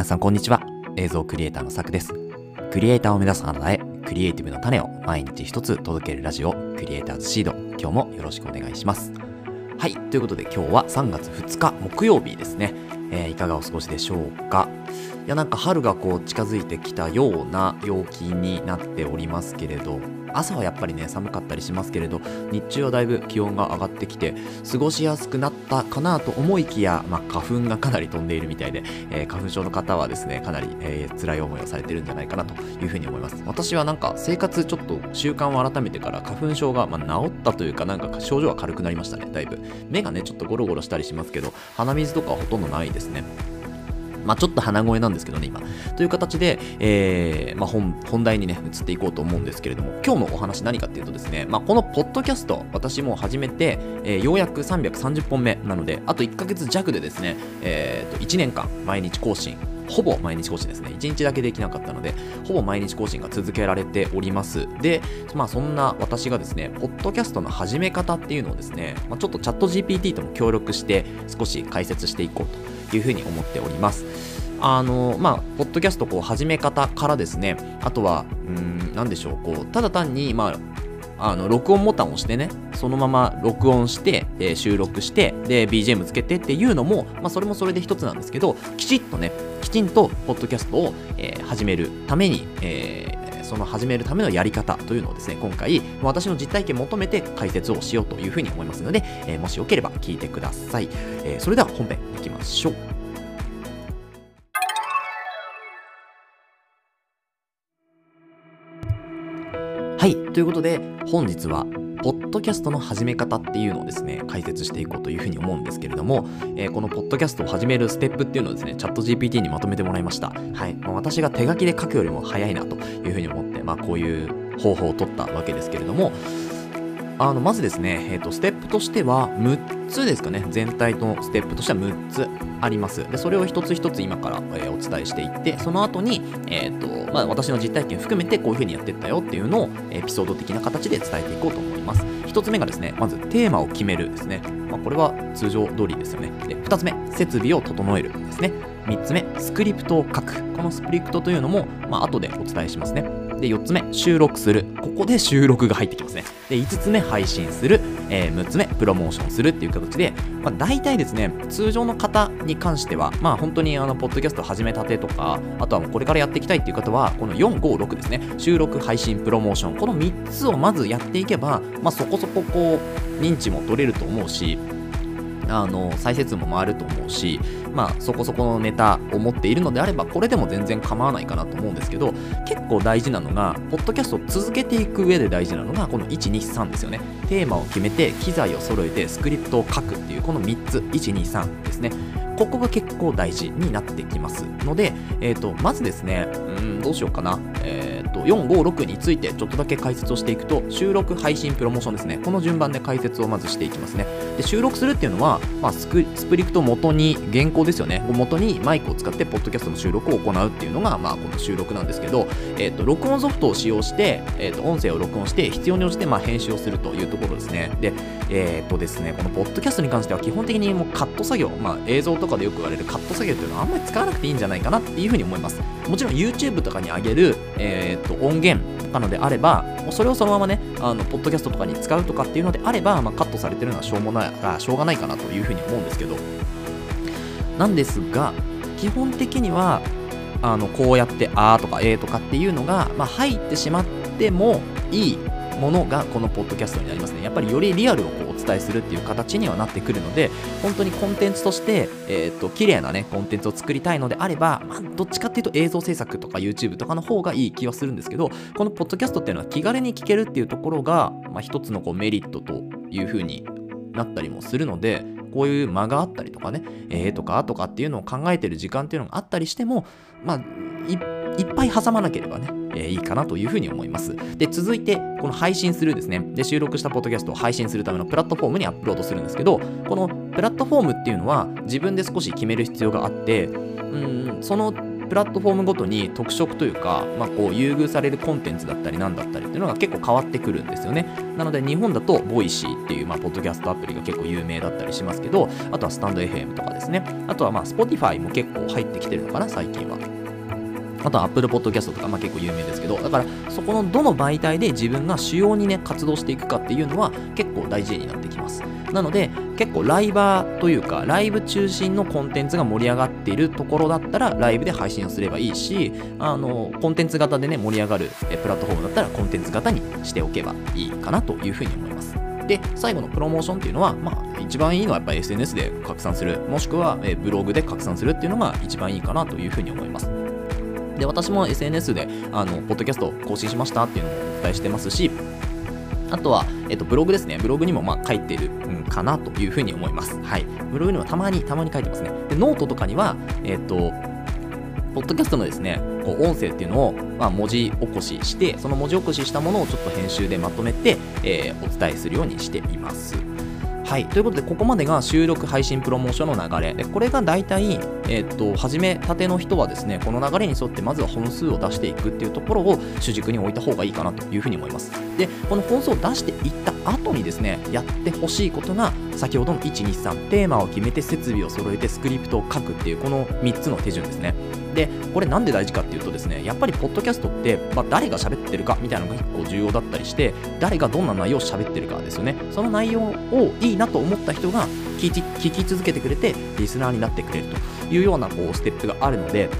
皆さんこんにちは。映像クリエイターのさくです。クリエイターを目指すあなたへ、クリエイティブの種を毎日一つ届けるラジオ、クリエイターズシード。今日もよろしくお願いします。はい、ということで今日は3月2日木曜日ですね。えーいかがお過ごしでしょうか。いや、なんか春がこう近づいてきたような陽気になっておりますけれど、朝はやっぱりね、寒かったりしますけれど、日中はだいぶ気温が上がってきて、過ごしやすくなったかなと思いきや、まあ、花粉がかなり飛んでいるみたいで、えー花粉症の方はですね、かなり、えー辛い思いをされてるんじゃないかなというふうに思います。私はなんか生活ちょっと習慣を改めてから花粉症が、まあ、治ったというか、なんか症状は軽くなりましたね、だいぶ。目がね、ちょっとゴロゴロしたりしますけど、鼻水とかはほとんどないですね。まあ、ちょっと鼻声なんですけどね、今。という形で、えーまあ、本本題にね、移っていこうと思うんですけれども、今日のお話何かっていうとですね、まあ、このポッドキャスト、私も始めて、えーようやく330本目なので、あと1ヶ月弱でですね、えーと1年間毎日更新、ほぼ毎日更新ですね。1日だけできなかったので、ほぼ毎日更新が続けられております。で、まあそんな私がですね、ポッドキャストの始め方っていうのをですね、まあ、ちょっとチャット GPT とも協力して少し解説していこうというふうに思っております。あのまあ、ポッドキャストこう始め方からですね、あとは、うん、なんでしょう、こう、ただ単に、まあ、あの録音ボタンを押してね、そのまま録音して、えー収録して、で、BGM つけてっていうのも、まあ、それもそれで一つなんですけど、きちっとね、きちんと、ポッドキャストを、えー始めるために、えーその始めるためのやり方というのをですね、今回、私の実体験を求めて解説をしようというふうに思いますので、えーもしよければ聞いてください。えーそれでは本編いきましょう。はい、ということで本日はポッドキャストの始め方っていうのをですね解説していこうというふうに思うんですけれども、えーこのポッドキャストを始めるステップっていうのをですねチャット GPT にまとめてもらいました。はい、まあ私が手書きで書くよりも早いなというふうに思ってまあこういう方法を取ったわけですけれどもあのまずですね、えー、とステップとしては6つですかね。全体のステップとしては6つあります。でそれを一つ一つ今から、えーお伝えしていってその後に、えーとまあ、私の実体験含めてこういう風にやっていったよっていうのをエピソード的な形で伝えていこうと思います。1つ目がですねまずテーマを決めるですね、まあ、これは通常通りですよね。で2つ目設備を整えるですね。3つ目スクリプトを書く。このスクリプトというのも、まあ後でお伝えしますね。で4つ目収録する。ここで収録が入ってきますね。で5つ目配信する、えー6つ目プロモーションするっていう形で、まあ、大体ですね通常の方に関してはまあ本当にあのポッドキャスト始めたてとかあとはもうこれからやっていきたいっていう方はこの456ですね。収録配信プロモーション。この3つをまずやっていけば、まあ、そこそここう認知も取れると思うしあの再生数も回ると思うし、まあ、そこそこのネタを持っているのであればこれでも全然構わないかなと思うんですけど結構大事なのがポッドキャストを続けていく上で大事なのがこの123ですよね。テーマを決めて機材を揃えてスクリプトを書くっていうこの3つ。123ですね。ここが結構大事になってきますので、えー、とまずですねうんどうしようかな、えー、と456についてちょっとだけ解説をしていくと収録配信プロモーションですね。この順番で解説をまずしていきますね。で収録するっていうのは、まあ、スクスプリクトを元に原稿ですよね。を元にマイクを使ってポッドキャストの収録を行うっていうのが、まあ、この収録なんですけど、えー、と録音ソフトを使用して、えー、と音声を録音して必要に応じてまあ編集をするというところですね。でえっ、とですねこのポッドキャストに関しては基本的にもうカット作業、まあ、映像とかでよく言われるカット作業っていうのはあんまり使わなくていいんじゃないかなっていうふうに思いますもちろん YouTube とかに上げる、えー、と音源とかのであればそれをそのままねあのポッドキャストとかに使うとかっていうのであれば、まあ、カットされてるのはしょうもないあしょうがないかなというふうに思うんですけどなんですが基本的にはあのこうやって「あ」とか「え」とかっていうのが、まあ、入ってしまってもいいものがこのポッドキャストになりますね。やっぱりよりリアルをこうお伝えするっていう形にはなってくるので、本当にコンテンツとして、えっ、と、綺麗なね、コンテンツを作りたいのであれば、まあ、どっちかっていうと映像制作とか YouTube とかの方がいい気はするんですけど、このポッドキャストっていうのは気軽に聞けるっていうところが、まあ、一つのこうメリットというふうになったりもするので、こういう間があったりとかね、えーとかとかっていうのを考えてる時間っていうのがあったりしても、まあ、いいっぱい挟まなければね、えーいいかなというふうに思います。で、続いて、この配信するですね、で、収録したポッドキャストを配信するためのプラットフォームにアップロードするんですけど、このプラットフォームっていうのは自分で少し決める必要があって、うん、そのプラットフォームごとに特色というか、まあ、こう優遇されるコンテンツだったりなんだったりっていうのが結構変わってくるんですよね。なので日本だと Voicy っていう、まあ、ポッドキャストアプリが結構有名だったりしますけどあとはスタンド FM とかですね。あとはまあ Spotify も結構入ってきてるのかな最近は。あとは Apple Podcast とか、まあ、結構有名ですけど、だからそこのどの媒体で自分が主要にね、活動していくかっていうのは結構大事になってきます。なので、結構ライバーというか、ライブ中心のコンテンツが盛り上がっているところだったら、ライブで配信をすればいいし、あの、コンテンツ型でね、盛り上がるプラットフォームだったら、コンテンツ型にしておけばいいかなというふうに思います。で、最後のプロモーションっていうのは、まあ、一番いいのはやっぱり SNS で拡散する、もしくは、えブログで拡散するっていうのが一番いいかなというふうに思います。で、私も SNS で、あの、ポッドキャスト更新しましたっていうのをお伝えしてますし、あとは、えっと、ブログですね。ブログにもまあ書いてる、ん、かなというふうに思います。はい。ブログにもたまに、たまに書いてますね。で、ノートとかには、えっと、ポッドキャストのですね、こう音声っていうのを、まあ、文字起こしして、その文字起こししたものをちょっと編集でまとめて、えー、お伝えするようにしています。はい。ということで、ここまでが収録配信プロモーションの流れ。で、これが大体、えっ、と、始めたての人はですね、この流れに沿ってまずは本数を出していくっていうところを主軸に置いた方がいいかなというふうに思います。で、この本数を出していった後にですね、やってほしいことが、先ほどの1、2、3、テーマを決めて設備を揃えてスクリプトを書くっていう、この3つの手順ですね。で、これなんで大事かっていうとですね、やっぱりポッドキャストって、まあ、誰が喋ってるかみたいなのが結構重要だったりして、誰がどんな内容を喋ってるかですよね。その内容をいいなと思った人が聞き聞き続けてくれて、リスナーになってくれるというようなこうステップがあるので、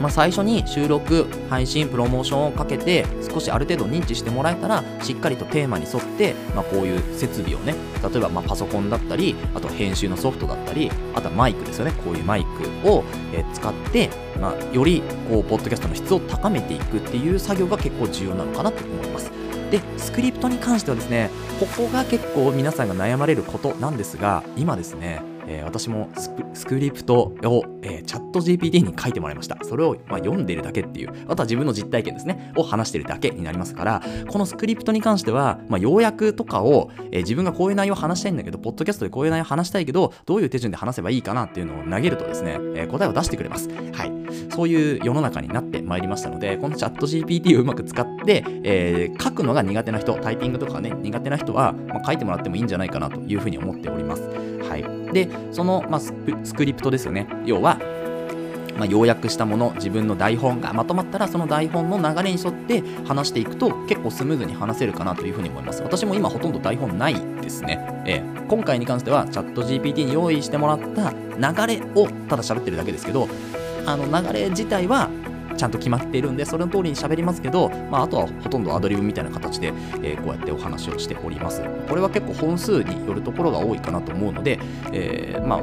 まあ、最初に収録、配信、プロモーションをかけて少しある程度認知してもらえたらしっかりとテーマに沿って、まあ、こういう設備をね例えばまパソコンだったりあと編集のソフトだったりあとはマイクですよねこういうマイクを、え使って、まあ、よりこうポッドキャストの質を高めていくっていう作業が結構重要なのかなと思います。でスクリプトに関してはですねここが結構皆さんが悩まれることなんですが今ですねえー、私もスクリプトを、えー、チャット GPT に書いてもらいました。それを、まあ、読んでるだけっていう、あとは自分の実体験ですね、を話してるだけになりますから、このスクリプトに関しては、まあ、要約とかを、えー、自分がこういう内容を話したいんだけど、ポッドキャストでこういう内容を話したいけど、どういう手順で話せばいいかなっていうのを投げるとですね、え答えを出してくれます。はい。そういう世の中になってまいりましたので、このチャット GPT をうまく使って、え書くのが苦手な人、タイピングとかね、苦手な人は、まあ、書いてもらってもいいんじゃないかなというふうに思っております。はい。で、その、まあ、スクリプトですよね。要は、まあ、要約したもの、自分の台本がまとまったら、その台本の流れに沿って話していくと、結構スムーズに話せるかなというふうに思います。私も今ほとんど台本ないですね。えー、今回に関しては、チャット GPT に用意してもらった流れをただ喋ってるだけですけど、あの流れ自体はちゃんと決まっているんで、それの通りに喋りますけど、まあ、あとはほとんどアドリブみたいな形で、えー、こうやってお話をしております。これは結構本数によるところが多いかなと思うので、えー、まあ、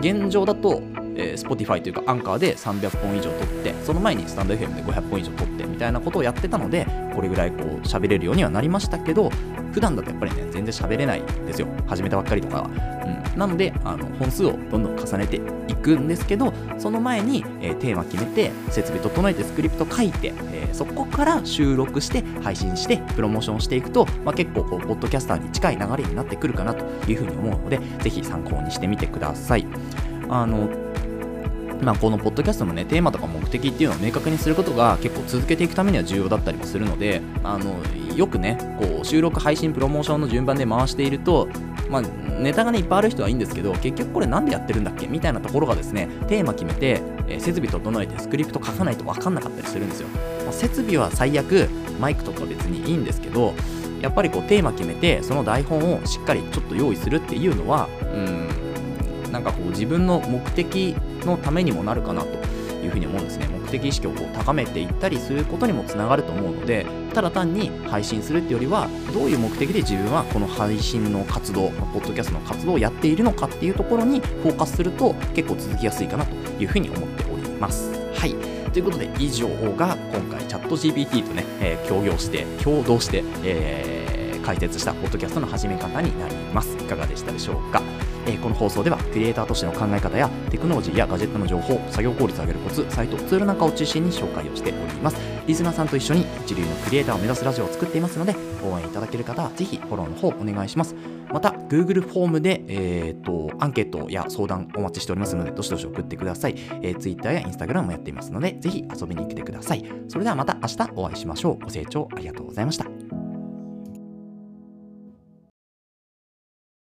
現状だと、えー、Spotify というかアンカーで300本以上撮って、その前にスタンド FM で500本以上撮ってみたいなことをやってたので、これぐらいこう喋れるようにはなりましたけど、普段だとやっぱりね、全然喋れないんですよ。始めたばっかりとかは。うん、なので、あの本数をどんどん重ねていくんですけど、その前に、えー、テーマ決めて、設備整えて、スクリプト書いて、えー、そこから収録して、配信して、プロモーションしていくと、まあ、結構こう、ポッドキャスターに近い流れになってくるかなというふうに思うので、ぜひ参考にしてみてください。あのまあ、このポッドキャストのね、テーマとか目的っていうのを明確にすることが結構続けていくためには重要だったりもするので、あの、よくね、こう、収録、配信、プロモーションの順番で回していると、まあ、ネタがね、いっぱいある人はいいんですけど、結局これなんでやってるんだっけみたいなところがですね、テーマ決めて、えー、設備整えてスクリプト書かないと分かんなかったりするんですよ。まあ、設備は最悪、マイクとか別にいいんですけど、やっぱりこうテーマ決めて、その台本をしっかりちょっと用意するっていうのは、うん、なんかこう自分の目的のためにもなるかなというふうに思うんですね。目的意識をこう高めていったりすることにもつながると思うので、ただ単に配信するっていうよりは、どういう目的で自分はこの配信の活動、ポッドキャストの活動をやっているのかっていうところにフォーカスすると結構続きやすいかなというふうに思っております。はい。ということで、以上が今回チャット GPT とね、えー、協業して、共同して、えー、解説したポッドキャストの始め方になります。いかがでしたでしょうか？えこの放送ではクリエイターとしての考え方やテクノロジーやガジェットの情報作業効率を上げるコツサイトツールなんかを中心に紹介をしております。リスナーさんと一緒に一流のクリエイターを目指すラジオを作っていますので応援いただける方はぜひフォローの方お願いします。また Google フォームで、えー、とアンケートや相談お待ちしておりますのでどしどし送ってください、えー、Twitter や Instagram もやっていますのでぜひ遊びに来てください。それではまた明日お会いしましょう。ご清聴ありがとうございました。